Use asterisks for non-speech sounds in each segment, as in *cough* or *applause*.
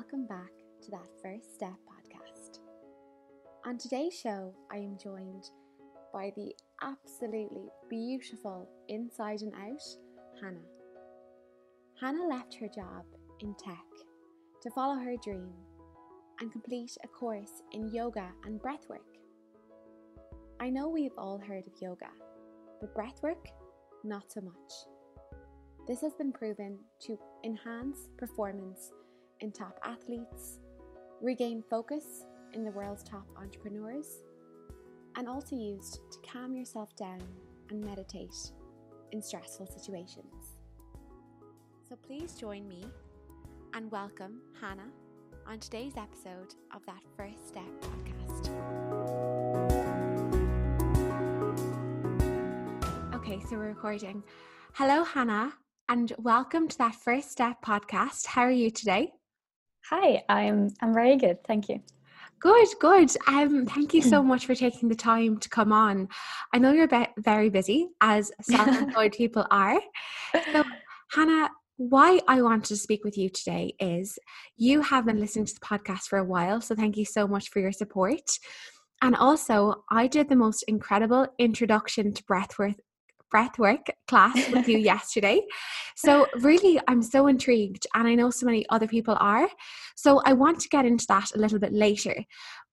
welcome back to that First Step podcast. On today's show, I am joined by the absolutely beautiful inside and out Hannah. Hannah left her job in tech to follow her dream and complete a course in yoga and breathwork. I know we've all heard of yoga, but breathwork, not so much. This has been proven to enhance performance in top athletes, regain focus in the world's top entrepreneurs, and also used to calm yourself down and meditate in stressful situations. So please join me and welcome Hannah on today's episode of that First Step podcast. Okay, so we're recording. Hello, Hannah, and welcome to that First Step podcast. How are you today? Hi, I'm I'm very good. Thank you. Good, good. Um, thank you so much for taking the time to come on. I know you're be- very busy, as *laughs* self-employed people are. So, Hannah, why I wanted to speak with you today is you have been listening to the podcast for a while, so thank you so much for your support. And also, I did the most incredible introduction to breathwork breathwork class with *laughs* you yesterday. So, really, I'm so intrigued, and I know so many other people are. So, I want to get into that a little bit later.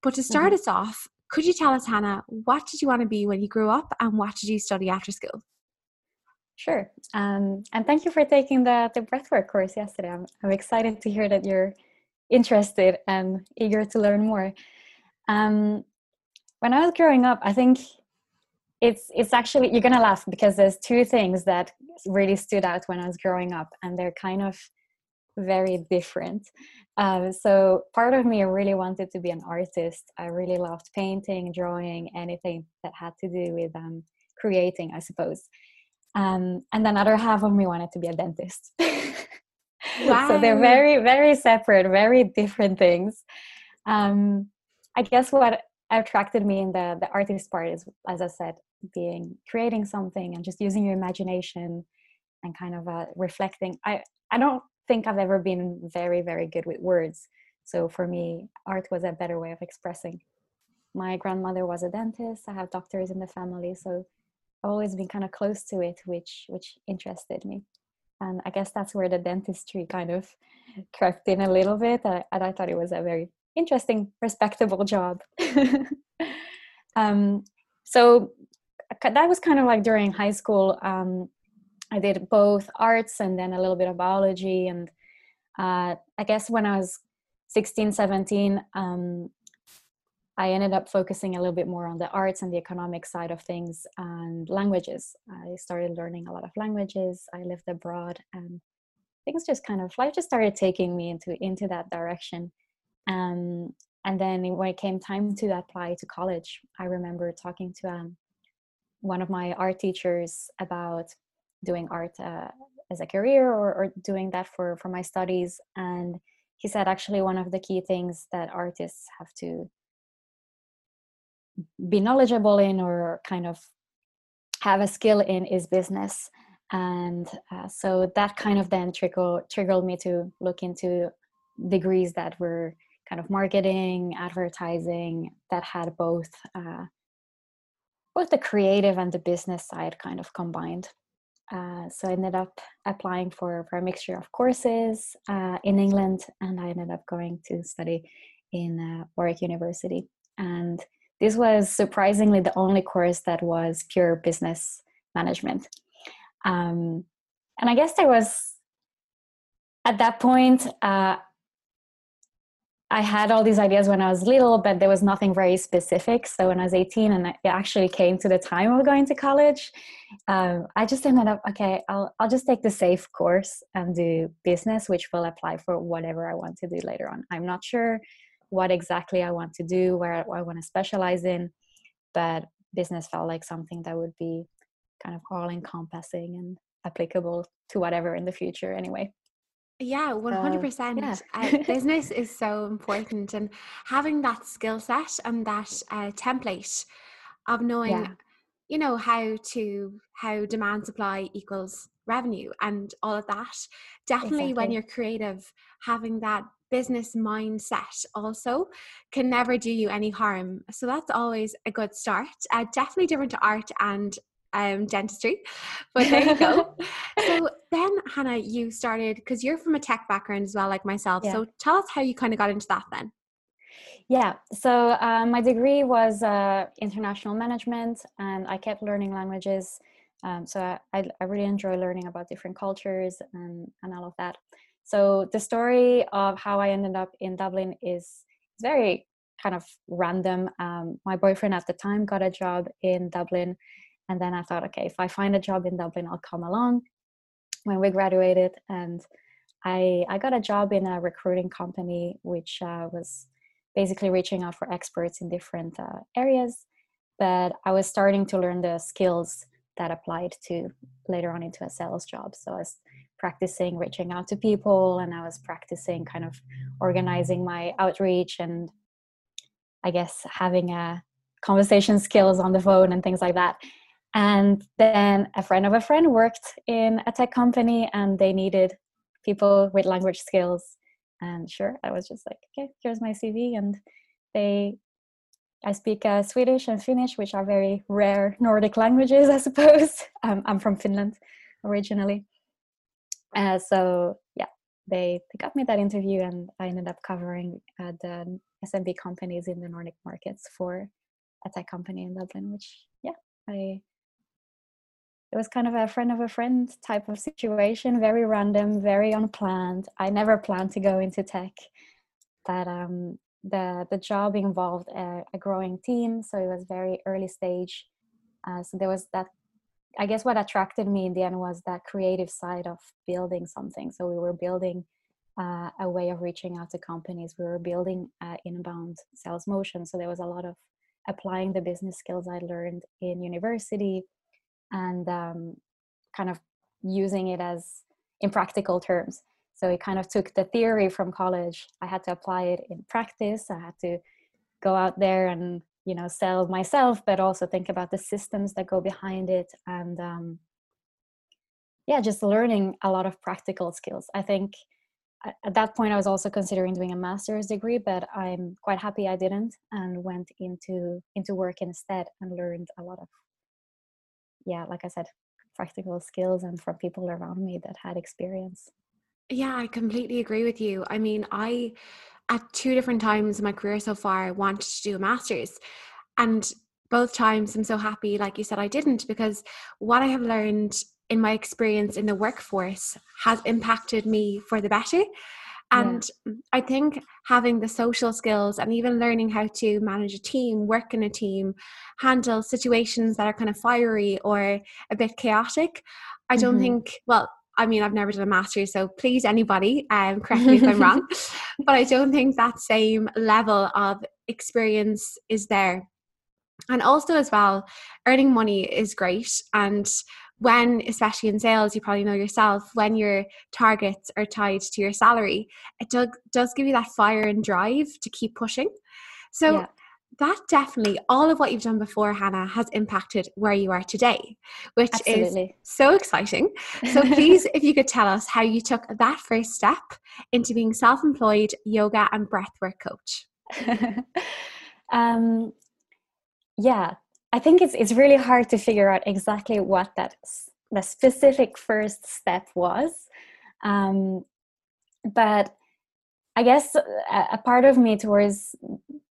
But to start mm-hmm. us off, could you tell us, Hannah, what did you want to be when you grew up, and what did you study after school? Sure. Um, and thank you for taking the, the breathwork course yesterday. I'm, I'm excited to hear that you're interested and eager to learn more. Um, when I was growing up, I think it's it's actually you're gonna laugh because there's two things that really stood out when I was growing up, and they're kind of very different. Um, so part of me really wanted to be an artist. I really loved painting, drawing, anything that had to do with um, creating, I suppose. Um, and another half of me wanted to be a dentist. wow. *laughs* so they're very, very separate, very different things. Um, I guess what attracted me in the the artist part is, as I said, being creating something and just using your imagination and kind of uh, reflecting. I i don't think i've ever been very very good with words. So for me art was a better way of expressing. My grandmother was a dentist. I have doctors in the family. So i've always been kind of close to it which which interested me. And i guess that's where the dentistry kind of *laughs* crept in a little bit. And i thought it was a very interesting respectable job. *laughs* Um, so that was kind of like during high school. Um, I did both arts and then a little bit of biology. And uh, I guess when I was 16, 17, um, I ended up focusing a little bit more on the arts and the economic side of things and languages. I started learning a lot of languages. I lived abroad and things just kind of life just started taking me into into that direction. Um, and then when it came time to apply to college, I remember talking to um, one of my art teachers about doing art uh, as a career or, or doing that for for my studies and he said actually one of the key things that artists have to be knowledgeable in or kind of have a skill in is business. And uh, so that kind of then trickle triggered me to look into degrees that were kind of marketing advertising that had both uh, both the creative and the business side kind of combined. Uh, so I ended up applying for, for a mixture of courses uh, in England, and I ended up going to study in uh, Warwick University. And this was surprisingly the only course that was pure business management. Um, and I guess there was, at that point, uh, I had all these ideas when I was little, but there was nothing very specific. So when I was 18 and it actually came to the time of going to college, um, I just ended up, okay, I'll, I'll just take the safe course and do business, which will apply for whatever I want to do later on. I'm not sure what exactly I want to do, where I want to specialize in, but business felt like something that would be kind of all encompassing and applicable to whatever in the future anyway. Yeah, 100%. yeah. uh, *laughs* business is so important, and having that skill set and that uh, template of knowing yeah. you know how to how demand supply equals revenue and all of that definitely exactly. when you're creative having that business mindset also can never do you any harm so that's always a good start uh, definitely different to art and um, dentistry *laughs* but there you go so then hannah you started because you're from a tech background as well like myself yeah. so tell us how you kind of got into that then yeah, so uh, my degree was uh, international management, and I kept learning languages. Um, so I, I, really enjoy learning about different cultures and, and all of that. So the story of how I ended up in Dublin is very kind of random. Um, my boyfriend at the time got a job in Dublin, and then I thought, okay, if I find a job in Dublin, I'll come along. When we graduated, and I I got a job in a recruiting company, which uh, was basically reaching out for experts in different uh, areas. But I was starting to learn the skills that applied to later on into a sales job. So I was practicing reaching out to people and I was practicing kind of organizing my outreach and I guess having a uh, conversation *laughs* skills on the phone and things like that. And then a friend of a friend worked in a tech company and they needed people with language skills. And sure i was just like okay here's my cv and they i speak uh, swedish and finnish which are very rare nordic languages *laughs* i suppose. Um, i'm from finland originally. Uh, so yeah they, they got me that interview and i ended up covering uh, the smb companies in the nordic markets for a tech company in dublin which yeah i it was kind of a friend of a friend type of situation very random very unplanned. I never planned to go into tech but um, the the job involved a, a, growing team so it was very early stage. Uh, so there was that i guess what attracted me in the end was that creative side of building something. So we were building uh, a way of reaching out to companies. We were building uh, inbound sales motion. So there was a lot of applying the business skills i learned in university and um, kind of using it as in practical terms. So it kind of took the theory from college. I had to apply it in practice. I had to go out there and you know sell myself, but also think about the systems that go behind it, and um, yeah, just learning a lot of practical skills. I think at that point I was also considering doing a master's degree, but I'm quite happy I didn't and went into into work instead and learned a lot of yeah, like I said, practical skills and from people around me that had experience. Yeah, I completely agree with you. I mean, I at two different times in my career so far I wanted to do a master's and both times I'm so happy like you said I didn't because what I have learned in my experience in the workforce has impacted me for the better and yeah. I think having the social skills and even learning how to manage a team, work in a team, handle situations that are kind of fiery or a bit chaotic, I don't mm-hmm. think, well, I mean, I've never done a master's, so please, anybody, um, *laughs* correct me if I'm wrong, but I don't think that same level of experience is there. And also, as well, earning money is great. And when especially in sales you probably know yourself when your targets are tied to your salary it does, does give you that fire and drive to keep pushing so yeah. that definitely all of what you've done before hannah has impacted where you are today which Absolutely. is so exciting so *laughs* please if you could tell us how you took that first step into being self-employed yoga and breathwork coach *laughs* um yeah I think it's it's really hard to figure out exactly what that the specific first step was, um, but I guess a, a part of me towards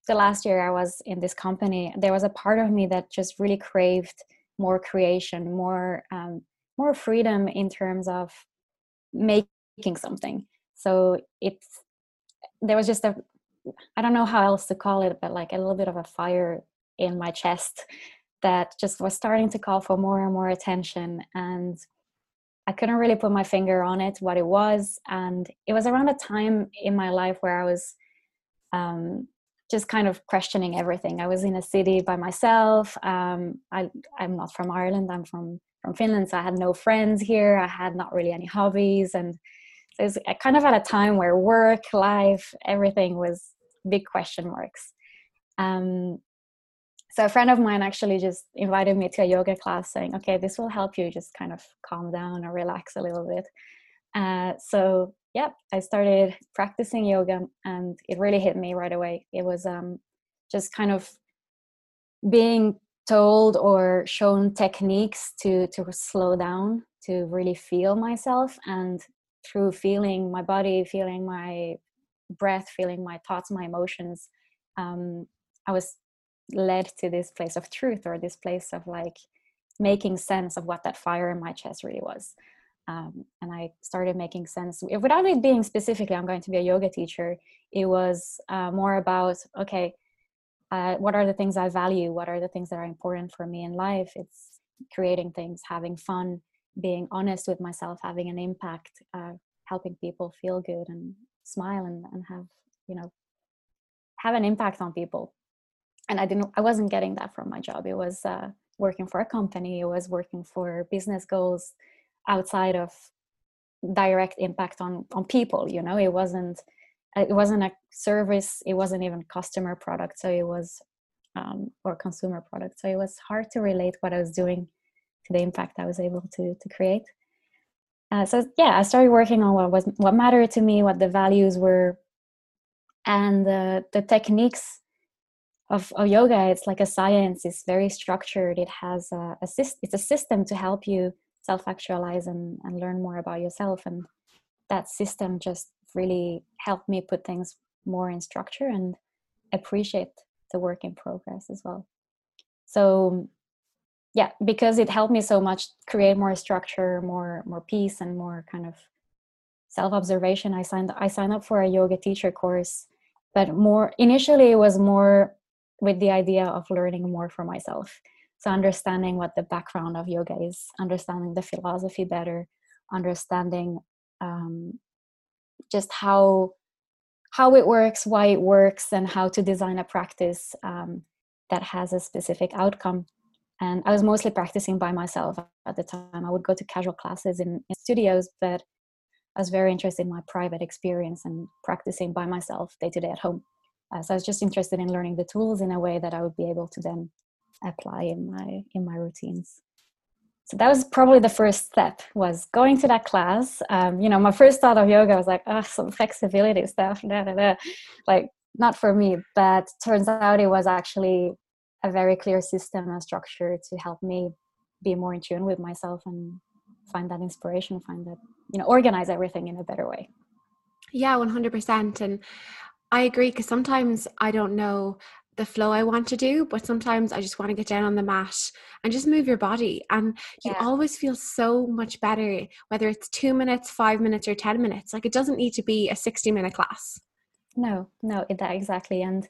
the last year I was in this company, there was a part of me that just really craved more creation, more um, more freedom in terms of making something. So it's there was just a I don't know how else to call it, but like a little bit of a fire in my chest that just was starting to call for more and more attention and I couldn't really put my finger on it, what it was. And it was around a time in my life where I was um, just kind of questioning everything. I was in a city by myself. Um, I, I'm not from Ireland, I'm from, from Finland. So I had no friends here. I had not really any hobbies. And so it was kind of at a time where work, life, everything was big question marks. Um, so a friend of mine actually just invited me to a yoga class saying okay this will help you just kind of calm down or relax a little bit. Uh, so yeah i started practicing yoga and it really hit me right away. It was um, just kind of being told or shown techniques to to slow down to really feel myself and through feeling my body feeling my breath feeling my thoughts my emotions um, i was led to this place of truth or this place of like making sense of what that fire in my chest really was. Um, and i started making sense without it being specifically i'm going to be a yoga teacher it was uh, more about okay uh, what are the things i value? What are the things that are important for me in life? It's creating things having fun being honest with myself having an impact uh, helping people feel good and smile and, and have you know have an impact on people and i didn't i wasn't getting that from my job. It was uh, working for a company. It was working for business goals outside of direct impact on on people you know? It wasn't it wasn't a service. It wasn't even customer product. So it was um, or consumer product. So it was hard to relate what i was doing to the impact i was able to to create. Uh, so yeah i started working on what was what mattered to me what the values were and the the techniques of, of yoga it's like a science it's very structured it has a, a it's a system to help you self-actualize and, and learn more about yourself and that system just really helped me put things more in structure and appreciate the work in progress as well. So yeah because it helped me so much create more structure more more peace and more kind of self observation i signed i signed up for a yoga teacher course but more initially it was more with the idea of learning more for myself. So understanding what the background of yoga is understanding the philosophy better understanding um, just how how it works why it works and how to design a practice um, that has a specific outcome. And i was mostly practicing by myself at the time. I would go to casual classes in, in studios but i was very interested in my private experience and practicing by myself day to day at home uh, so i was just interested in learning the tools in a way that i would be able to then apply in my in my routines. So that was probably the first step was going to that class. Um, you know my first thought of yoga was like oh some flexibility stuff da, da, da. like not for me but turns out it was actually a very clear system and structure to help me be more in tune with myself and find that inspiration find that you know organize everything in a better way. Yeah 100% and i agree because sometimes i don't know the flow I want to do, but sometimes I just want to get down on the mat and just move your body. And you yeah. always feel so much better, whether it's two minutes, five minutes, or 10 minutes. Like it doesn't need to be a 60 minute class. No, no, that exactly. And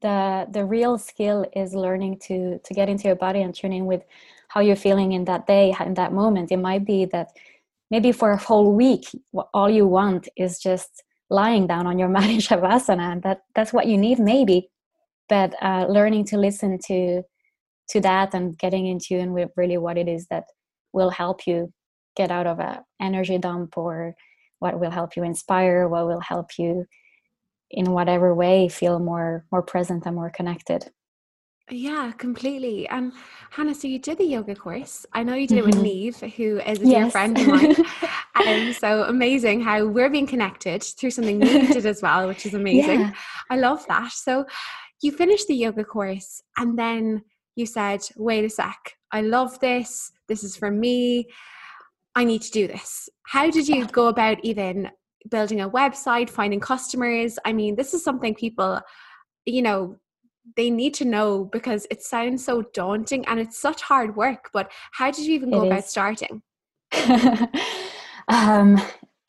the the real skill is learning to to get into your body and tune in with how you're feeling in that day in that moment it might be that maybe for a whole week all you want is just lying down on your *laughs* mat in shavasana that that's what you need maybe but uh, learning to listen to to that and getting in tune with really what it is that will help you get out of a energy dump or what will help you inspire what will help you in whatever way feel more more present and more connected yeah completely and hannah so you did the yoga course i know you did mm-hmm. it with neve who is a yes. dear friend of mine *laughs* and so amazing how we're being connected through something neve *laughs* did as well which is amazing yeah. i love that so you finished the yoga course and then you said wait a sec i love this this is for me i need to do this how did you go about even building a website, finding customers. I mean, this is something people, you know, they need to know because it sounds so daunting and it's such hard work. But how did you even go about starting? *laughs* um,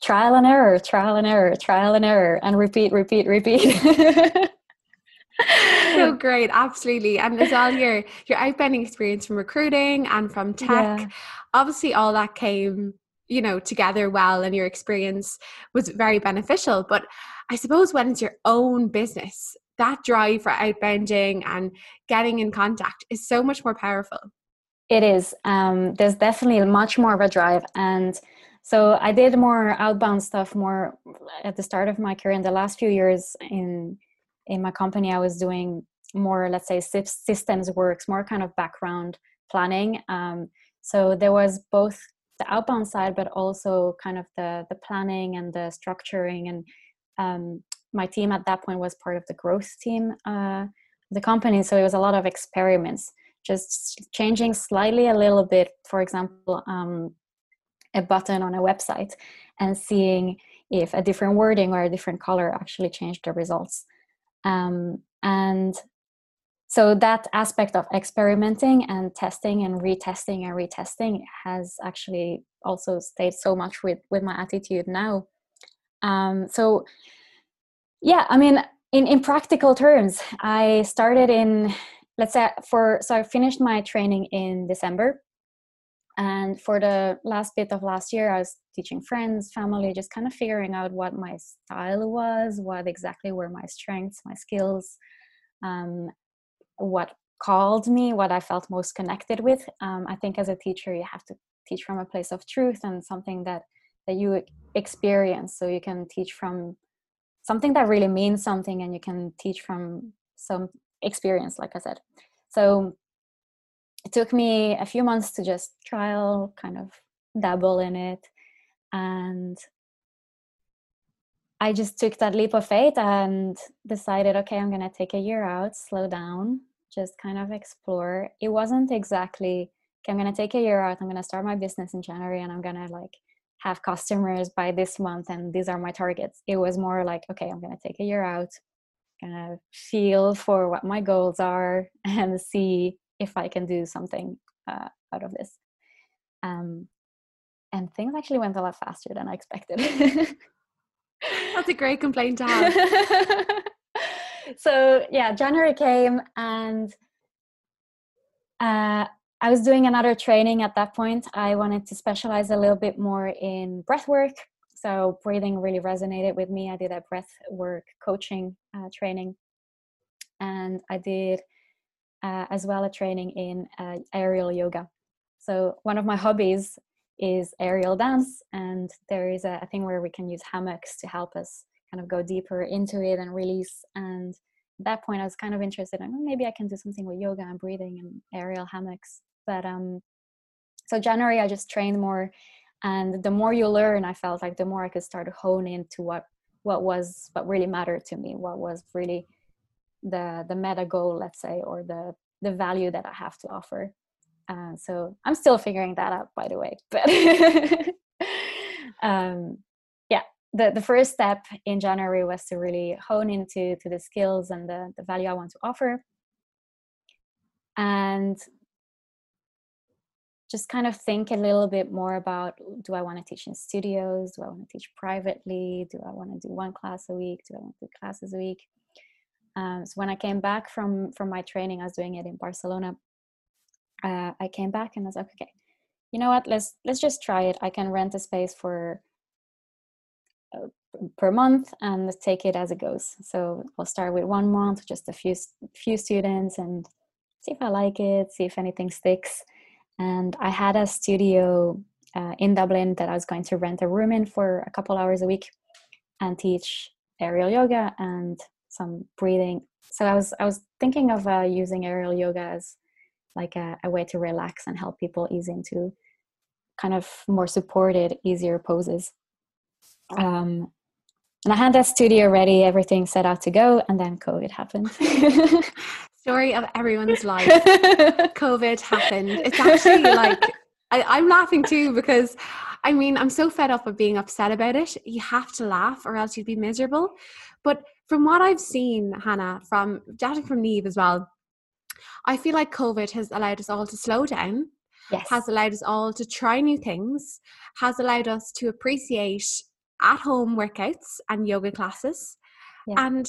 trial and error, trial and error, trial and error, and repeat, repeat, repeat. so *laughs* great absolutely and as all your your outbounding experience from recruiting and from tech yeah. obviously all that came you know together well and your experience was very beneficial but i suppose when it's your own business that drive for outbounding and getting in contact is so much more powerful. It is. Um, there's definitely much more of a drive. And so i did more outbound stuff more at the start of my career. In the last few years in in my company i was doing more let's say systems works more kind of background planning. Um, so there was both the outbound side but also kind of the the planning and the structuring and um, my team at that point was part of the growth team uh, the company. So it was a lot of experiments just changing slightly a little bit for example um, a button on a website and seeing if a different wording or a different color actually changed the results. Um, and so that aspect of experimenting and testing and retesting and retesting has actually also stayed so much with with my attitude now. Um, so yeah i mean in in practical terms i started in let's say for so i finished my training in december. And for the last bit of last year i was teaching friends family just kind of figuring out what my style was what exactly were my strengths my skills um, what called me what i felt most connected with. Um, i think as a teacher you have to teach from a place of truth and something that that you experience. So you can teach from something that really means something and you can teach from some experience like i said. So it took me a few months to just trial kind of dabble in it and i just took that leap of faith and decided okay i'm going to take a year out slow down just kind of explore. It wasn't exactly okay i'm going to take a year out i'm going to start my business in january and i'm going to like have customers by this month and these are my targets. It was more like okay i'm going to take a year out gonna feel for what my goals are *laughs* and see if i can do something uh, out of this. Um, and things actually went a lot faster than i expected. *laughs* That's a great complaint to have. *laughs* So yeah january came and uh, I was doing another training at that point. I wanted to specialize a little bit more in breath work. So breathing really resonated with me. I did a breath work coaching uh, training. And I did uh, as well a training in uh, aerial yoga. So one of my hobbies is aerial dance. And there is a, a thing where we can use hammocks to help us kind of go deeper into it and release. And at that point, I was kind of interested in oh, maybe I can do something with yoga and breathing and aerial hammocks but um so january i just trained more and the more you learn i felt like the more i could start to hone into what what was what really mattered to me what was really the the meta goal let's say or the the value that i have to offer. Uh, so i'm still figuring that out by the way *laughs* but um yeah the the first step in january was to really hone into to the skills and the, the value i want to offer. And just kind of think a little bit more about do I want to teach in studios? Do I want to teach privately? Do I want to do one class a week? Do I want to do classes a week? Um, so when I came back from from my training, I was doing it in Barcelona. Uh, I came back and I was like, okay, you know what? Let's let's just try it. I can rent a space for uh, per month and let's take it as it goes. So I'll start with one month, just a few few students, and see if I like it, see if anything sticks and I had a studio uh, in Dublin that I was going to rent a room in for a couple hours a week and teach aerial yoga and some breathing. So I was I was thinking of uh, using aerial yoga as like a, a way to relax and help people ease into kind of more supported, easier poses. Um, and I had that studio ready, everything set out to go, and then COVID happened. *laughs* story of everyone's life. *laughs* COVID happened. It's actually like I, am laughing too because I mean I'm so fed up of being upset about it. You have to laugh or else you'd be miserable. But from what I've seen, Hannah, from chatting from Neve as well, I feel like COVID has allowed us all to slow down. Yes. Has allowed us all to try new things, has allowed us to appreciate at home workouts and yoga classes. Yeah. And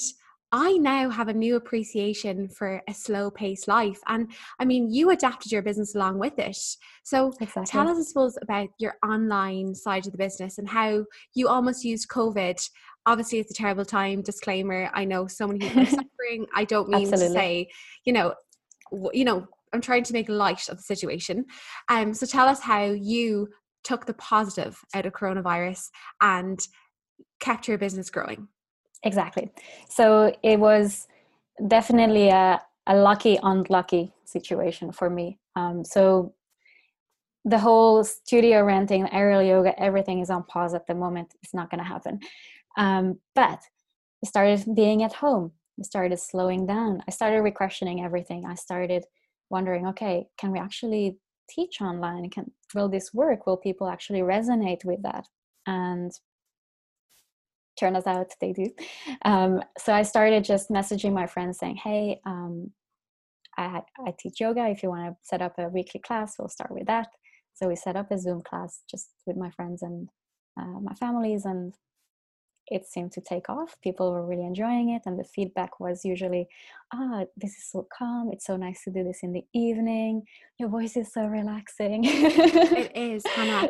I now have a new appreciation for a slow paced life. And I mean, you adapted your business along with it. So exactly. tell us, I suppose, about your online side of the business and how you almost used COVID. Obviously, it's a terrible time. Disclaimer: I know so many people are *laughs* suffering. I don't mean Absolutely. to say, you know, you know, I'm trying to make light of the situation. Um, so tell us how you took the positive out of coronavirus and kept your business growing. Exactly. So it was definitely a, a lucky unlucky situation for me. Um, so the whole studio renting aerial yoga everything is on pause at the moment. It's not going to happen. Um, but i started being at home. I started slowing down. I started re-questioning everything. I started wondering okay can we actually teach online? Can will this work? Will people actually resonate with that? And turns out they do. Um, so i started just messaging my friends saying hey um, I, I teach yoga. If you want to set up a weekly class we'll start with that. So we set up a zoom class just with my friends and uh, my families and it seemed to take off. People were really enjoying it, and the feedback was usually, "Ah, this is so calm. It's so nice to do this in the evening. Your voice is so relaxing." it is, Hannah.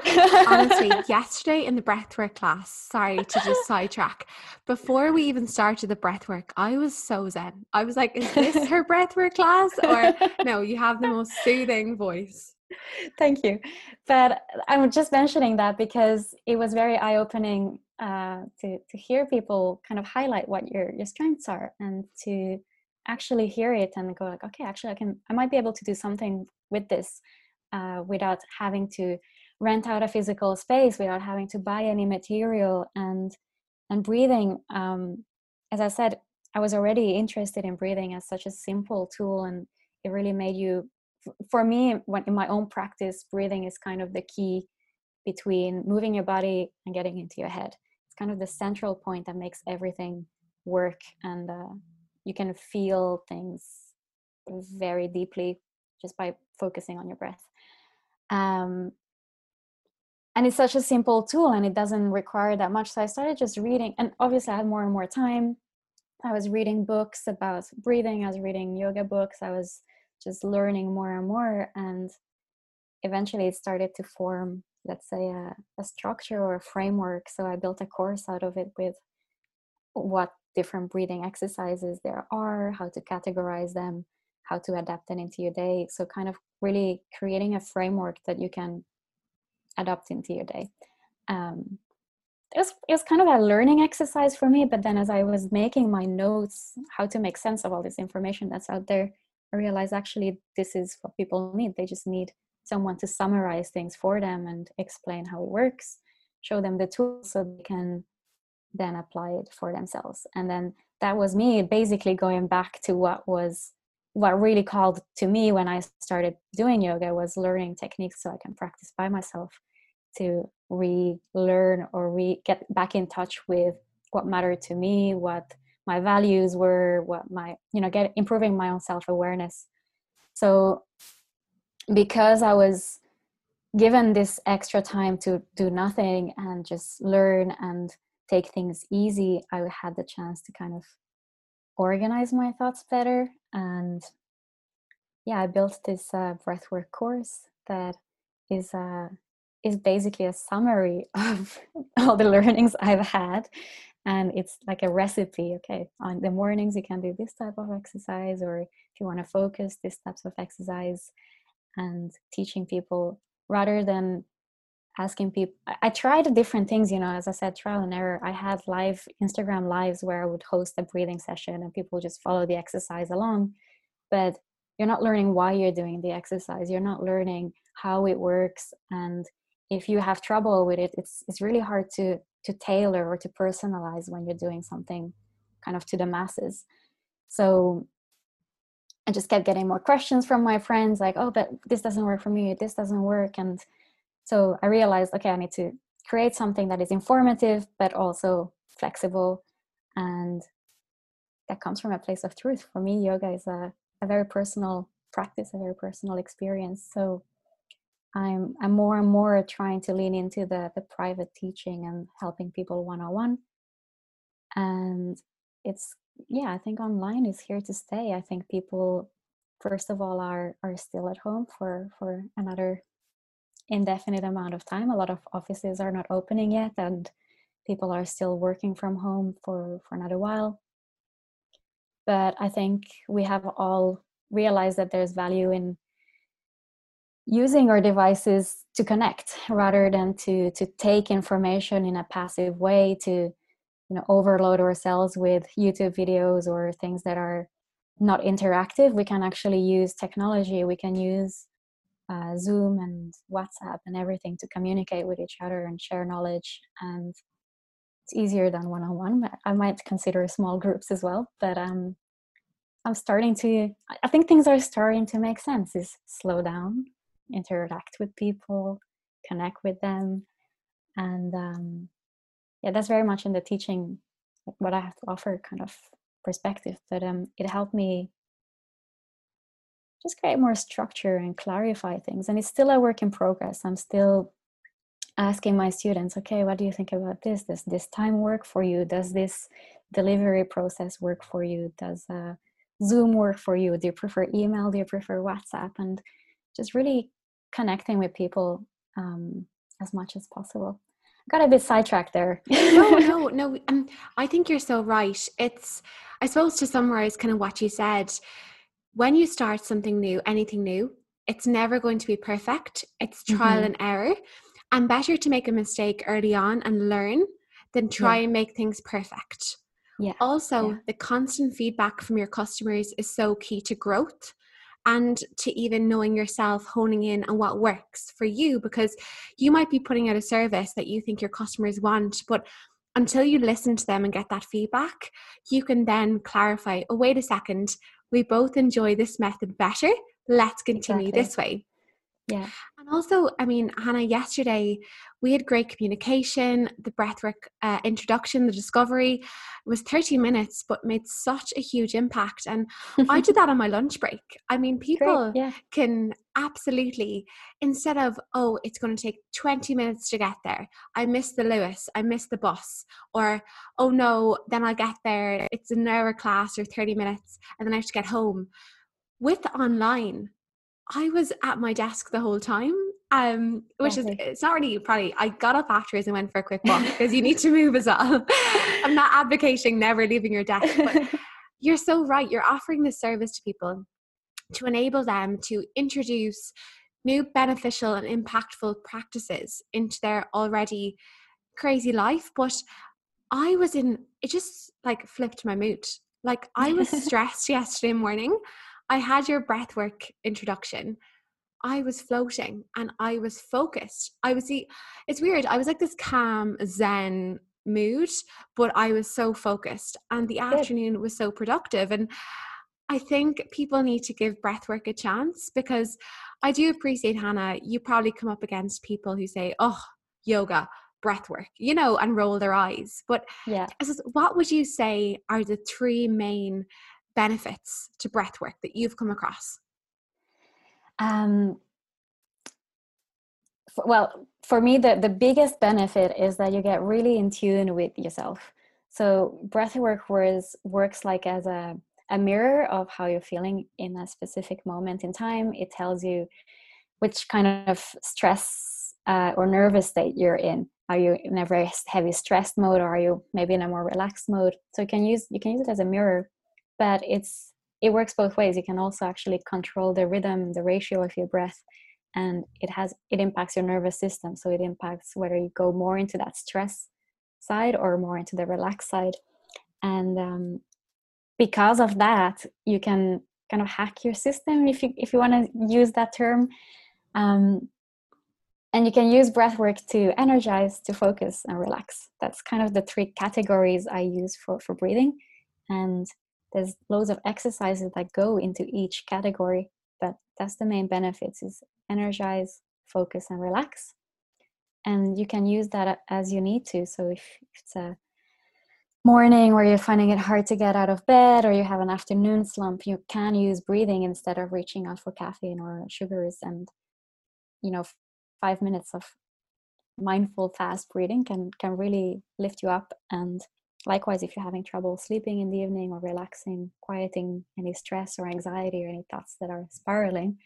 Honestly, *laughs* yesterday in the breathwork class, sorry to just sidetrack. Before we even started the breathwork, I was so zen. I was like, "Is this her *laughs* breathwork class, or no? You have the most soothing voice." Thank you. But I'm just mentioning that because it was very eye opening uh, to to hear people kind of highlight what your your strengths are and to actually hear it and go like okay actually i can i might be able to do something with this uh, without having to rent out a physical space without having to buy any material and and breathing um, as i said i was already interested in breathing as such a simple tool and it really made you for me when in my own practice breathing is kind of the key between moving your body and getting into your head kind of the central point that makes everything work and uh, you can feel things very deeply just by focusing on your breath. Um, and it's such a simple tool and it doesn't require that much. So i started just reading and obviously i had more and more time. I was reading books about breathing i was reading yoga books i was just learning more and more and eventually it started to form let's say a, a structure or a framework so i built a course out of it with what different breathing exercises there are how to categorize them how to adapt them into your day so kind of really creating a framework that you can adapt into your day. Um, it was, it was kind of a learning exercise for me but then as i was making my notes how to make sense of all this information that's out there i realized actually this is what people need. They just need someone to summarize things for them and explain how it works show them the tools so they can then apply it for themselves. And then that was me basically going back to what was what really called to me when i started doing yoga was learning techniques so i can practice by myself to relearn or re get back in touch with what mattered to me what my values were what my you know get improving my own self-awareness. So because I was given this extra time to do nothing and just learn and take things easy, I had the chance to kind of organize my thoughts better. And yeah, I built this uh, breathwork course that is uh, is basically a summary *laughs* of all the learnings I've had. And it's like a recipe. Okay, on the mornings you can do this type of exercise, or if you want to focus, this types of exercise and teaching people rather than asking people i tried different things you know as i said trial and error. I had live instagram lives where i would host a breathing session and people just follow the exercise along but you're not learning why you're doing the exercise. You're not learning how it works and if you have trouble with it it's it's really hard to to tailor or to personalize when you're doing something kind of to the masses. So I just kept getting more questions from my friends like, oh, but this doesn't work for me, this doesn't work. And so I realized, okay, I need to create something that is informative, but also flexible. And that comes from a place of truth. For me, yoga is a, a very personal practice, a very personal experience. So I'm, I'm more and more trying to lean into the, the private teaching and helping people one on one. And it's yeah, I think online is here to stay. I think people, first of all, are are still at home for for another indefinite amount of time. A lot of offices are not opening yet, and people are still working from home for for another while. But I think we have all realized that there's value in using our devices to connect rather than to to take information in a passive way to you know overload ourselves with youtube videos or things that are not interactive, we can actually use technology. We can use uh, Zoom and WhatsApp and everything to communicate with each other and share knowledge. And it's easier than one on one. I might consider small groups as well, but um, I'm starting to. I think things are starting to make sense. Is slow down, interact with people, connect with them, and um, yeah, that's very much in the teaching what I have to offer kind of perspective. But um, it helped me just create more structure and clarify things. And it's still a work in progress. I'm still asking my students, okay, what do you think about this? Does this time work for you? Does this delivery process work for you? Does uh, Zoom work for you? Do you prefer email? Do you prefer WhatsApp? And just really connecting with people um, as much as possible. Got a bit sidetracked there. *laughs* no, no, no. Um, I think you're so right. It's, I suppose, to summarize kind of what you said, when you start something new, anything new, it's never going to be perfect. It's trial mm-hmm. and error. And better to make a mistake early on and learn than try yeah. and make things perfect. Yeah. Also, yeah. the constant feedback from your customers is so key to growth and to even knowing yourself, honing in on what works for you because you might be putting out a service that you think your customers want, but until you listen to them and get that feedback, you can then clarify oh, wait a second, we both enjoy this method better. Let's continue exactly. this way. Yeah. And also, I mean, Hannah, yesterday we had great communication. The breathwork uh, introduction, the discovery was 30 minutes, but made such a huge impact. And I *laughs* did that on my lunch break. I mean, people yeah. can absolutely, instead of, oh, it's going to take 20 minutes to get there, I missed the Luas, I missed the bus, or, oh no, then I'll get there, it's an hour class or 30 minutes, and then I have to get home. With online, I was at my desk the whole time. Um, which is it's not really probably I got up afterwards and went for a quick walk because you *laughs* need to move as well. I'm not advocating never leaving your desk, but *laughs* you're so right. You're offering this service to people to enable them to introduce new beneficial and impactful practices into their already crazy life. But I was in it just like flipped my mood. Like I was *laughs* stressed yesterday morning. I had your breathwork introduction. I was floating and I was focused. I was the it's weird. I was like this calm zen mood, but I was so focused and the afternoon was so productive and I think people need to give breathwork a chance because I do appreciate Hannah, you probably come up against people who say, "Oh, yoga, breathwork," you know, and roll their eyes. But yeah. what would you say are the three main benefits to breath work that you've come across? Um, for, well, for me, the, the biggest benefit is that you get really in tune with yourself. So breathwork works, works like as a, a mirror of how you're feeling in a specific moment in time. It tells you which kind of stress uh, or nervous state you're in. Are you in a very heavy stressed mode, or are you maybe in a more relaxed mode? So you can use you can use it as a mirror but it's it works both ways. You can also actually control the rhythm the ratio of your breath and it has it impacts your nervous system. So it impacts whether you go more into that stress side or more into the relaxed side. And um, because of that you can kind of hack your system if you if you want to use that term. Um, and you can use breath work to energize to focus and relax. That's kind of the three categories i use for for breathing. And there's loads of exercises that go into each category but that's the main benefits is energize focus and relax. And you can use that as you need to. So if it's a morning where you're finding it hard to get out of bed or you have an afternoon slump you can use breathing instead of reaching out for caffeine or sugars and you know five minutes of mindful fast breathing can can really lift you up and Likewise, if you're having trouble sleeping in the evening or relaxing, quieting any stress or anxiety or any thoughts that are spiraling,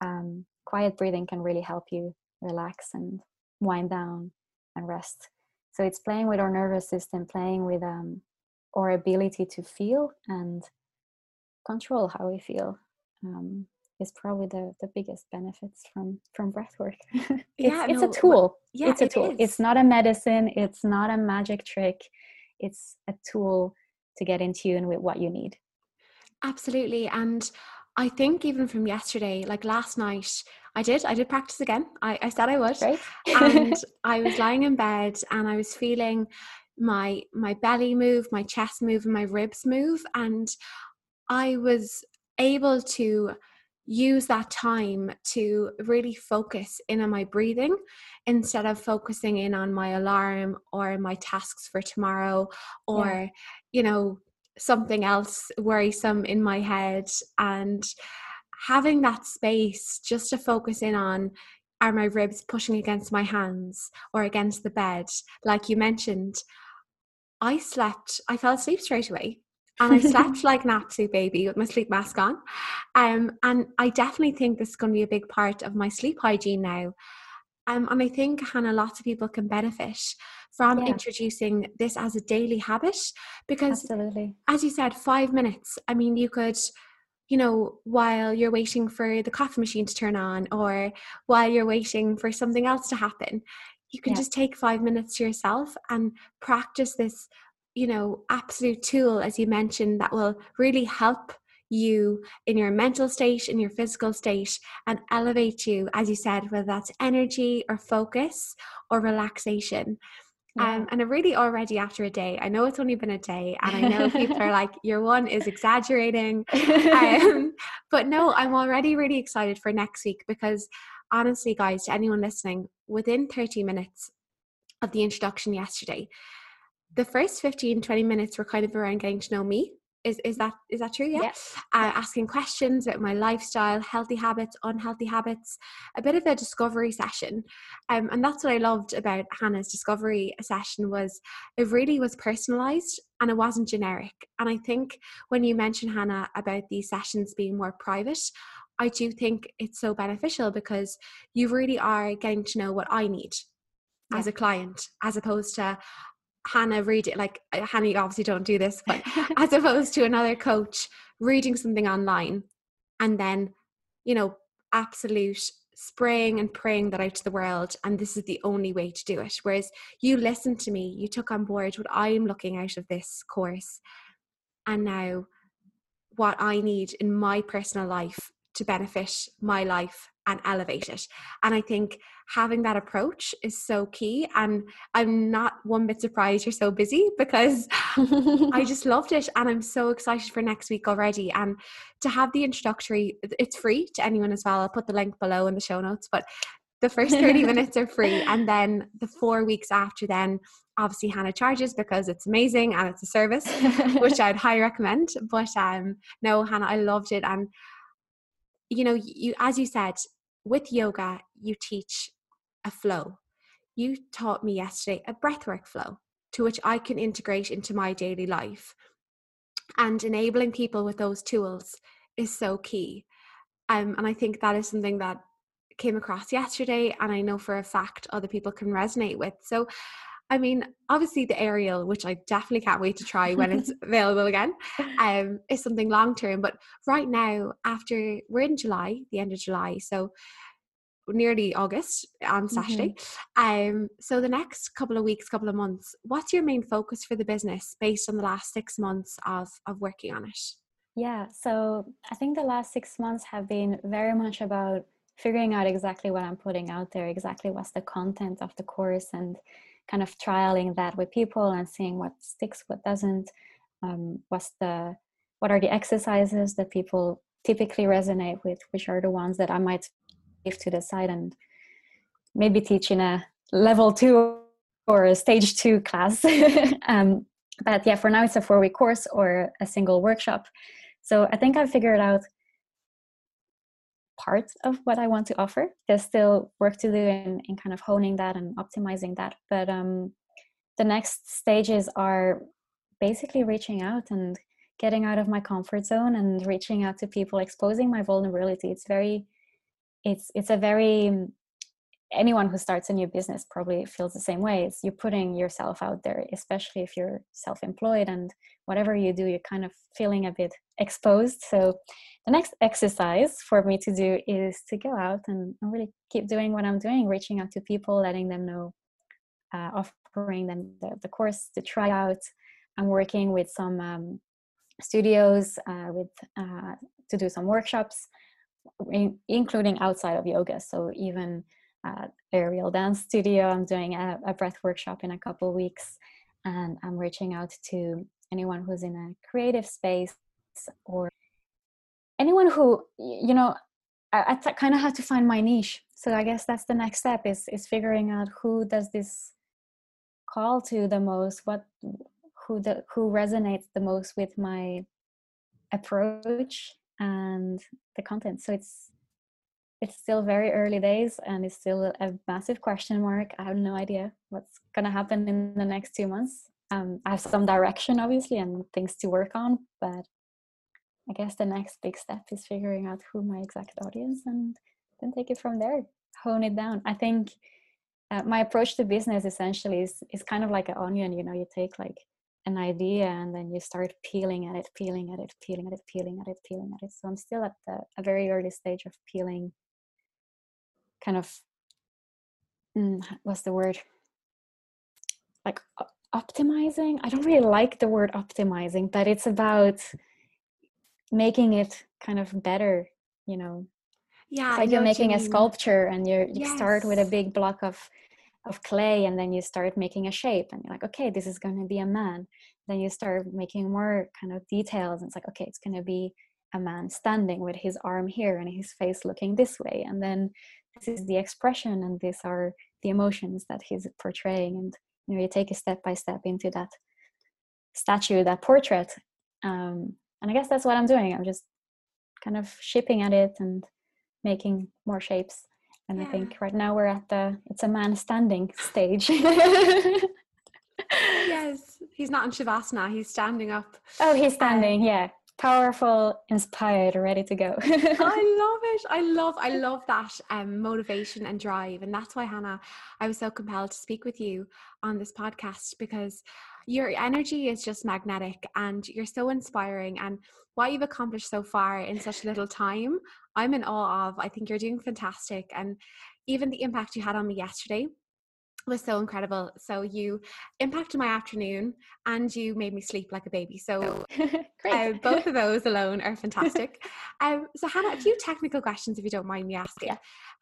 um, quiet breathing can really help you relax and wind down and rest. So it's playing with our nervous system, playing with um, our ability to feel and control how we feel. Um, is probably the, the biggest benefits from from breath work. it's, *laughs* yeah, it's no, a tool. Yeah, it's a tool. It it's not a medicine. It's not a magic trick it's a tool to get in tune with what you need Absolutely. And I think even from yesterday, like last night, I did. I did practice again. I, I said I would. Right. and *laughs* I was lying in bed and I was feeling my my belly move, my chest move, and my ribs move. And I was able to use that time to really focus in on my breathing instead of focusing in on my alarm or my tasks for tomorrow or yeah. you know something else worrisome in my head. And having that space just to focus in on are my ribs pushing against my hands or against the bed? Like you mentioned i slept i fell asleep straight away and I *laughs* slept like an absolute baby with my sleep mask on. Um, and I definitely think this is going to be a big part of my sleep hygiene now. Um, and I think, Hannah, lots of people can benefit from yeah. introducing this as a daily habit because, Absolutely. as you said, five minutes. I mean, you could, you know, while you're waiting for the coffee machine to turn on or while you're waiting for something else to happen, you can yeah. just take five minutes to yourself and practice this you know absolute tool as you mentioned that will really help you in your mental state in your physical state and elevate you as you said whether that's energy or focus or relaxation yeah. Um, and I'm really already after a day. I know it's only been a day, and I know *laughs* people are like, "Your one is exaggerating," *laughs* um, but no, I'm already really excited for next week because honestly, guys, to anyone listening, within 30 minutes of the introduction yesterday, the first 15 20 minutes were kind of around getting to know me. Is is that is that true? Yeah. Uh, asking questions about my lifestyle healthy habits unhealthy habits a bit of a discovery session. Um, and that's what i loved about hannah's discovery session was it really was personalized and it wasn't generic. And i think when you mentioned hannah about these sessions being more private i do think it's so beneficial because you really are getting to know what i need yeah. as a client as opposed to Hannah read it like uh, Hannah, you obviously don't do this, but *laughs* as opposed to another coach reading something online and then, you know, absolute spraying and praying that out to the world and this is the only way to do it. Whereas you listened to me, you took on board what I'm looking out of this course and now what I need in my personal life to benefit my life and elevate it. And I think having that approach is so key. And I'm not one bit surprised you're so busy because *laughs* I just loved it. And I'm so excited for next week already. And to have the introductory, it's free to anyone as well. I'll put the link below in the show notes. But the first 30 *laughs* minutes are free. And then the four weeks after, then obviously Hannah charges because it's amazing and it's a service, which *laughs* I'd highly recommend. But um, no, Hannah, I loved it. And you know, you as you said, with yoga, you teach a flow. You taught me yesterday a breathwork flow to which I can integrate into my daily life. And enabling people with those tools is so key. Um, and I think that is something that came across yesterday, and I know for a fact other people can resonate with. So, I mean, obviously the aerial, which I definitely can't wait to try when it's *laughs* available again, um, is something long term. But right now, after we're in July, the end of July, so nearly August on Saturday. Mm-hmm. Um, so the next couple of weeks, couple of months, what's your main focus for the business based on the last six months of of working on it? Yeah, so I think the last six months have been very much about figuring out exactly what I'm putting out there, exactly what's the content of the course, and kind of trialing that with people and seeing what sticks, what doesn't, um, what's the what are the exercises that people typically resonate with, which are the ones that I might leave to the side and maybe teach in a level two or a stage two class. *laughs* um, but yeah, for now it's a four week course or a single workshop. So I think I've figured out part of what I want to offer. There's still work to do in, in kind of honing that and optimizing that. But um, the next stages are basically reaching out and getting out of my comfort zone and reaching out to people, exposing my vulnerability. It's very, it's it's a very anyone who starts a new business probably feels the same way. It's you're putting yourself out there, especially if you're self-employed and whatever you do, you're kind of feeling a bit exposed. So the next exercise for me to do is to go out and really keep doing what I'm doing, reaching out to people, letting them know, uh, offering them the, the course to try out. I'm working with some um, studios uh, with uh, to do some workshops, in, including outside of yoga. So even uh, aerial dance studio. I'm doing a, a breath workshop in a couple weeks, and I'm reaching out to anyone who's in a creative space or anyone who you know I, I kind of have to find my niche. So I guess that's the next step is is figuring out who does this call to the most, what who the who resonates the most with my approach and the content. So it's it's still very early days and it's still a massive question mark. I have no idea what's gonna happen in the next two months. Um, I have some direction obviously and things to work on, but I guess the next big step is figuring out who my exact audience and then take it from there, hone it down. I think uh, my approach to business essentially is is kind of like an onion. You know, you take like an idea and then you start peeling at it, peeling at it, peeling at it, peeling at it, peeling at it. So I'm still at the, a very early stage of peeling. Kind of, mm, what's the word? Like optimizing. I don't really like the word optimizing, but it's about making it kind of better you know yeah it's like you're making you a sculpture and you you yes. start with a big block of of clay and then you start making a shape and you're like okay this is going to be a man then you start making more kind of details and it's like okay it's going to be a man standing with his arm here and his face looking this way and then this is the expression and these are the emotions that he's portraying. And you know you take a step by step into that statue that portrait um, and i guess that's what i'm doing. I'm just kind of shipping at it and making more shapes. And yeah. i think right now we're at the it's a man standing stage. Yes. He's not in shavasana. He's standing up oh he's standing um, yeah powerful inspired ready to go. I *laughs* love it. I love i love that um, motivation and drive and that's why hannah i was so compelled to speak with you on this podcast because your energy is just magnetic and you're so inspiring and what you've accomplished so far in such little time i'm in awe of. I think you're doing fantastic and even the impact you had on me yesterday was so incredible. So you impacted my afternoon and you made me sleep like a baby. So *laughs* uh, *laughs* both of those alone are fantastic. um, so Hannah, a few technical questions if you don't mind me asking. Yeah.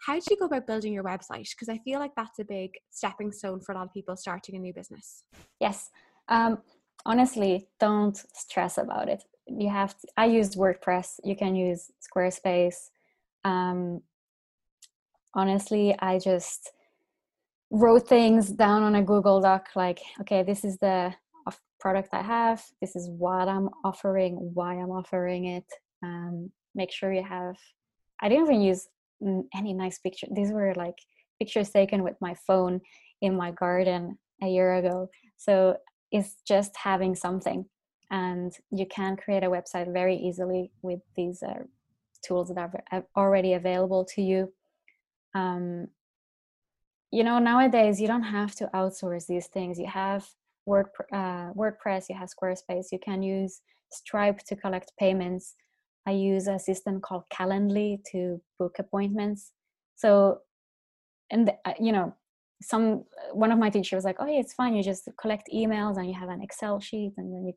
How did you go about building your website? Because I feel like that's a big stepping stone for a lot of people starting a new business. Yes. Um, honestly, don't stress about it. You have to, I used WordPress. You can use Squarespace. Um, honestly, I just wrote things down on a Google Doc like, okay, this is the product I have, this is what I'm offering, why I'm offering it. Um, make sure you have, I didn't even use any nice picture. These were like pictures taken with my phone in my garden a year ago. So it's just having something. And you can create a website very easily with these uh, tools that are already available to you. Um, you know nowadays you don't have to outsource these things. You have Word, uh, wordpress you have squarespace. You can use stripe to collect payments. I use a system called calendly to book appointments. So and uh, you know some one of my teachers was like oh yeah it's fine. You just collect emails and you have an excel sheet and then you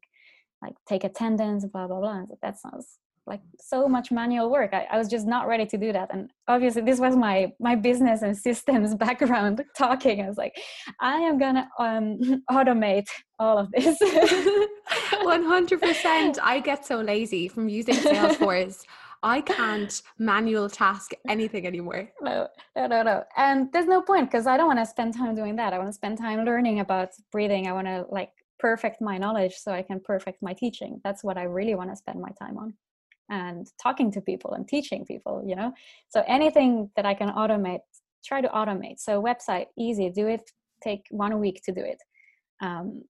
like take attendance blah blah blah. That sounds like so much manual work I, I, was just not ready to do that and obviously this was my my business and *laughs* systems background *laughs* talking i was like i am gonna um, *laughs* automate all of this 100% i get so lazy from using salesforce I can't manual task anything anymore. No, no, no, no. And there's no point because I don't want to spend time doing that. I want to spend time learning about breathing. I want to like perfect my knowledge so I can perfect my teaching. That's what I really want to spend my time on and talking to people and teaching people you know? So anything that i can automate try to automate. So website easy do it take one week to do it. Um,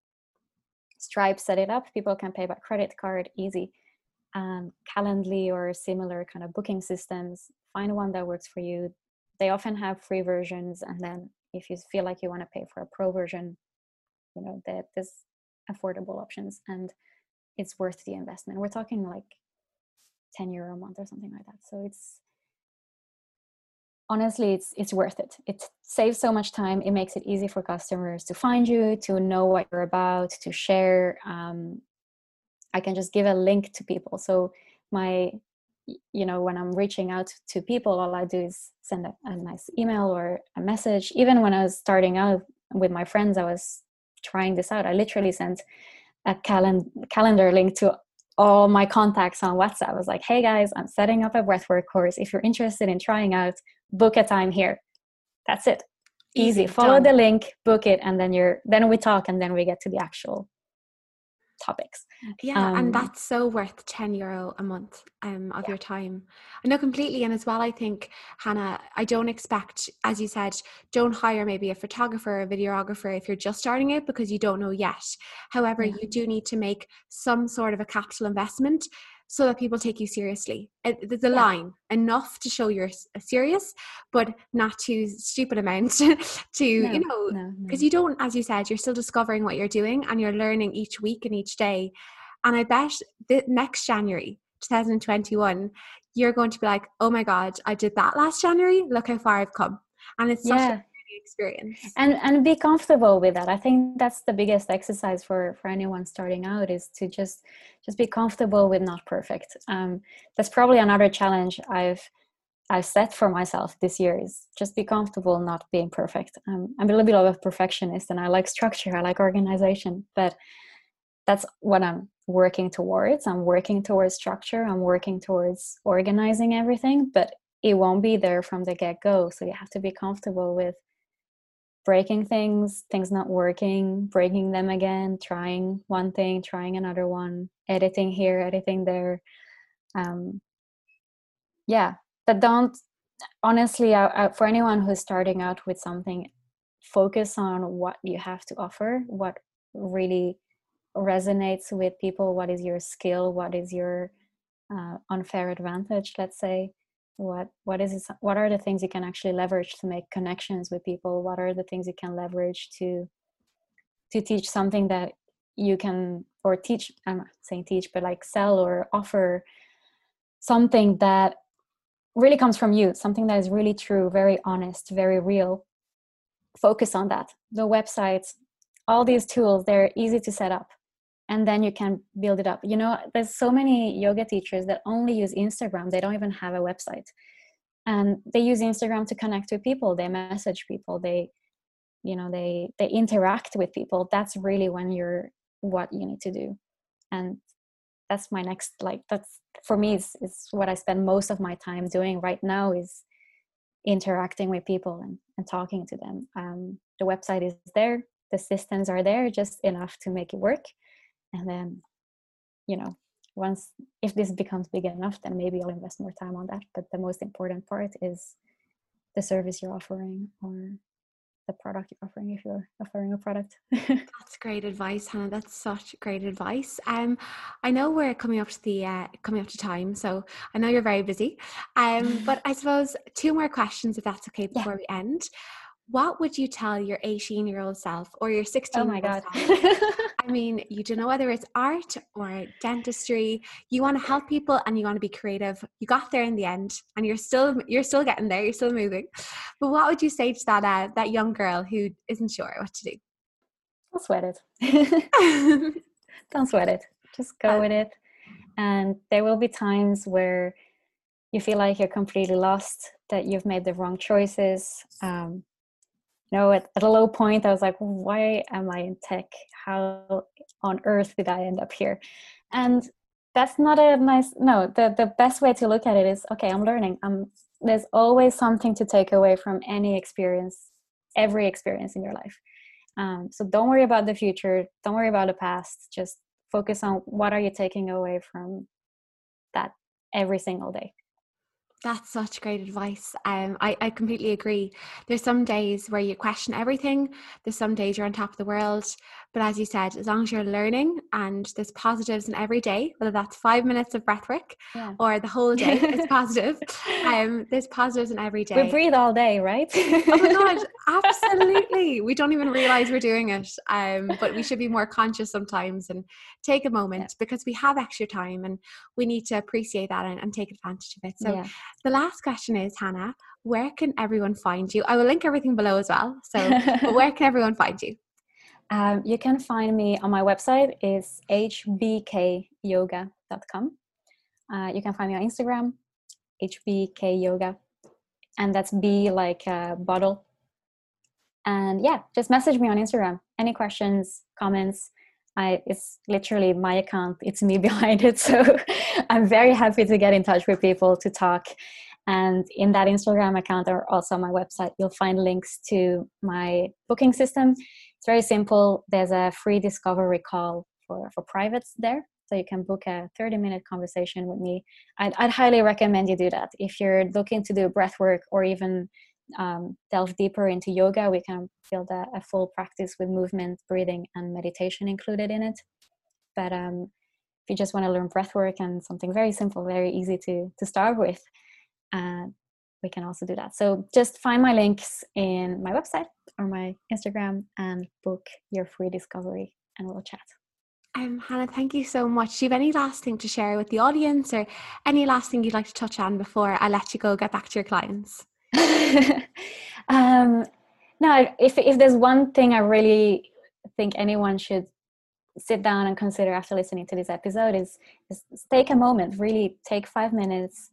stripe set it up. People can pay by credit card easy. Um, calendly or similar kind of booking systems find one that works for you. They often have free versions and then if you feel like you want to pay for a pro version you know that there's affordable options and it's worth the investment. We're talking like 10 euro a month or something like that. So it's honestly it's it's worth it. It saves so much time. It makes it easy for customers to find you to know what you're about to share. Um, I can just give a link to people. So my you know when i'm reaching out to people all i do is send a, a, nice email or a message. Even when i was starting out with my friends i was trying this out. I literally sent a calen- calendar link to all my contacts on whatsapp i was like hey guys i'm setting up a breathwork course if you're interested in trying out book a time here that's it easy, easy. follow done. the link book it and then you're then we talk and then we get to the actual topics. Yeah, um, and that's so worth 10 euro a month um, of yeah. your time. I know completely. And as well, I think, Hannah, I don't expect, as you said, don't hire maybe a photographer or a videographer if you're just starting it because you don't know yet. However, yeah. you do need to make some sort of a capital investment so that people take you seriously. Uh, there's a yeah. line enough to show you're uh, serious, but not too stupid amount *laughs* to, no, you know, because no, no. you don't, as you said, you're still discovering what you're doing and you're learning each week and each day. And I bet the next January, 2021, you're going to be like, oh my God, I did that last January. Look how far I've come. And it's such yeah. a experience. And and be comfortable with that. I think that's the biggest exercise for for anyone starting out is to just just be comfortable with not perfect. Um that's probably another challenge i've i've set for myself this year is just be comfortable not being perfect. Um, i'm a little bit of a perfectionist and i like structure i like organization but that's what i'm working towards. I'm working towards structure i'm working towards organizing everything but it won't be there from the get-go. So you have to be comfortable with breaking things, things not working, breaking them again, trying one thing, trying another one, editing here, editing there. Um, yeah, but don't honestly, I, I, for anyone who's starting out with something, focus on what you have to offer, what really resonates with people, what is your skill, what is your uh, unfair advantage, let's say what what is it, what are the things you can actually leverage to make connections with people? What are the things you can leverage to to teach something that you can or teach i'm not saying teach but like sell or offer something that really comes from you something that is really true very honest very real. Focus on that. The websites all these tools they're easy to set up and then you can build it up. You know there's so many yoga teachers that only use instagram. They don't even have a website. And they use instagram to connect with people. They message people. They you know they they interact with people. That's really when you're what you need to do. And that's my next like that's for me is, is what i spend most of my time doing right now is interacting with people and, and talking to them. Um, the website is there. The systems are there just enough to make it work and then you know once if this becomes big enough then maybe i'll invest more time on that. But the most important part is the service you're offering or the product you're offering if you're offering a product. *laughs* That's great advice hannah. That's such great advice. Um i know we're coming up to the uh, coming up to time so i know you're very busy. Um *laughs* but i suppose two more questions if that's okay before yeah. we end what would you tell your 18 year old self or your 16 oh my god. *laughs* i mean you don't know whether it's art or dentistry you want to help people and you want to be creative. You got there in the end and you're still you're still getting there you're still moving. But what would you say to that uh, that young girl who isn't sure what to do? Don't sweat it. *laughs* *laughs* Don't sweat it. Just go uh, with it. And there will be times where you feel like you're completely lost that you've made the wrong choices um, know at, at a low point i was like why am i in tech? How on earth did i end up here? And that's not a nice no the, the best way to look at it is okay i'm learning. I'm there's always something to take away from any experience every experience in your life. Um, so don't worry about the future. Don't worry about the past. Just focus on what are you taking away from that every single day that's such great advice. Um, I, I completely agree. There's some days where you question everything. There's some days you're on top of the world. But as you said, as long as you're learning and there's positives in every day, whether that's five minutes of breath work yeah. or the whole day is *laughs* positive. Um, *laughs* there's positives in every day. We breathe all day, right? oh my god, *laughs* absolutely. We don't even realize we're doing it. Um, but we should be more conscious sometimes and take a moment yeah. because we have extra time and we need to appreciate that and, and take advantage of it. So yeah the last question is, Hannah, where can everyone find you? I will link everything below as well. So, where can everyone find you? *laughs* Um, you can find me on my website. It's hbkyoga.com. Uh, you can find me on Instagram, hbkyoga, and that's B like a bottle. And yeah, just message me on Instagram. Any questions, comments? I, it's literally my account. It's me *laughs* behind it. So *laughs* I'm very happy to get in touch with people to talk. And in that Instagram account or also my website, you'll find links to my booking system. It's very simple. There's a free discovery call for, for privates there. So you can book a 30 minute conversation with me. I'd, I'd highly recommend you do that. If you're looking to do breath work or even um, delve deeper into yoga, we can build a, a, full practice with movement, breathing, and meditation included in it. But um, if you just want to learn breath work and something very simple, very easy to, to start with, uh, we can also do that. So just find my links in my website or my Instagram and book your free discovery, and we'll chat. Um, Hannah, thank you so much. Do you have any last thing to share with the audience or any last thing you'd like to touch on before I let you go get back to your clients? *laughs* um, no, if, if there's one thing I really think anyone should sit down and consider after listening to this episode is, is take a moment, really take five minutes,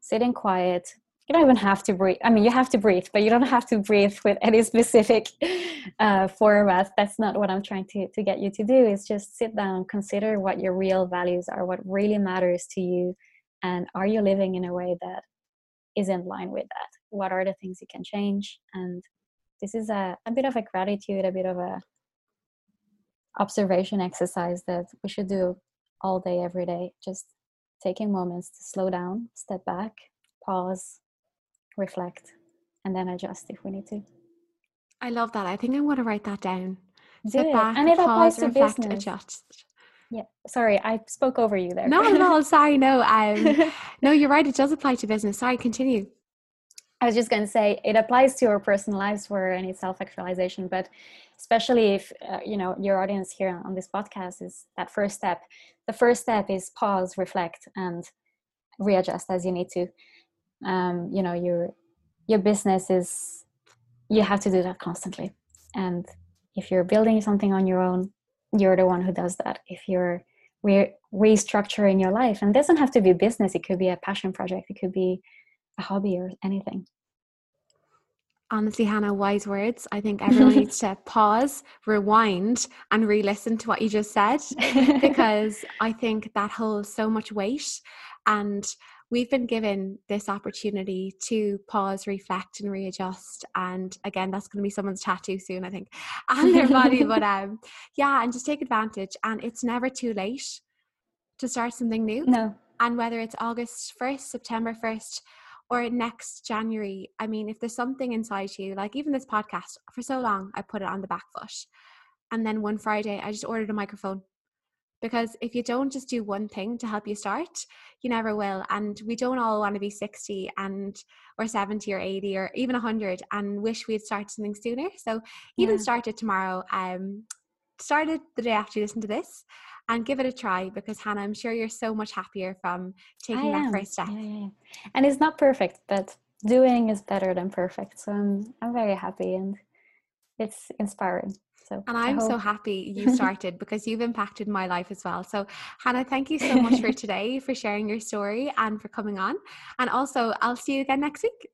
sit in quiet, you don't even have to breathe. I mean, you have to breathe, but you don't have to breathe with any specific *laughs* uh, format. That's not what I'm trying to, to get you to do. Is just sit down, consider what your real values are, what really matters to you, and are you living in a way that is in line with that? What are the things you can change? And this is a, a bit of a gratitude, a bit of a observation exercise that we should do all day, every day. Just taking moments to slow down, step back, pause, reflect, and then adjust if we need to. I love that. I think i want to write that down. Do Sit it. back, and it pause, applies to reflect, business. adjust. Yeah, sorry, I spoke over you there. No, no, *laughs* sorry, no. Um, *laughs* no, you're right. It does apply to business. Sorry, continue. I was just going to say it applies to your personal lives for any self-actualization, but especially if uh, you know your audience here on this podcast is that first step. The first step is pause, reflect, and readjust as you need to. Um, you know your your business is you have to do that constantly. And if you're building something on your own you're the one who does that. If you're re- restructuring your life and doesn't have to be business it could be a passion project it could be a hobby or anything honestly hannah wise words i think *laughs* everyone needs to pause rewind and re-listen to what you just said *laughs* because i think that holds so much weight and we've been given this opportunity to pause, reflect, and readjust. And again, that's going to be someone's tattoo soon, I think, *laughs* on their body. but um, yeah, and just take advantage. And it's never too late to start something new. No. And whether it's August 1st, September 1st, or next January, I mean, if there's something inside you, like even this podcast, for so long, I put it on the back foot. And then one Friday, I just ordered a microphone because if you don't just do one thing to help you start you never will and we don't all want to be 60 and or 70 or 80 or even 100 and wish we'd started something sooner so even yeah. start it tomorrow um started the day after you listen to this and give it a try because hannah i'm sure you're so much happier from taking I that am. first step yeah, yeah, and it's not perfect but doing is better than perfect so i'm, I'm very happy and it's inspiring so and I'm so happy you *laughs* started because you've impacted my life as well. So Hannah, thank you so much for *laughs* today, for sharing your story and for coming on. And also I'll see you again next week.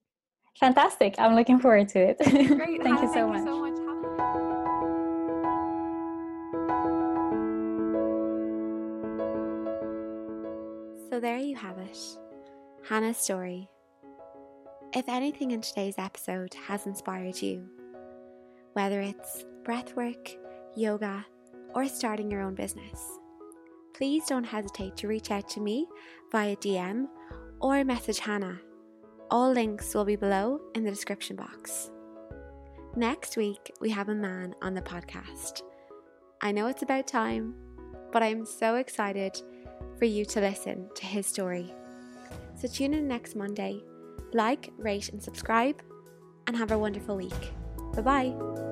Fantastic. I'm looking forward to it. Great. *laughs* thank Hannah, you so thank much. You so much. There you have it. Hannah's story. If anything in today's episode has inspired you, whether it's breathwork, yoga, or starting your own business. Please don't hesitate to reach out to me via DM or message Hannah. All links will be below in the description box. Next week, we have a man on the podcast. I know it's about time, but I'm so excited for you to listen to his story. So tune in next Monday, like, rate, and subscribe, and have a wonderful week. Bye bye.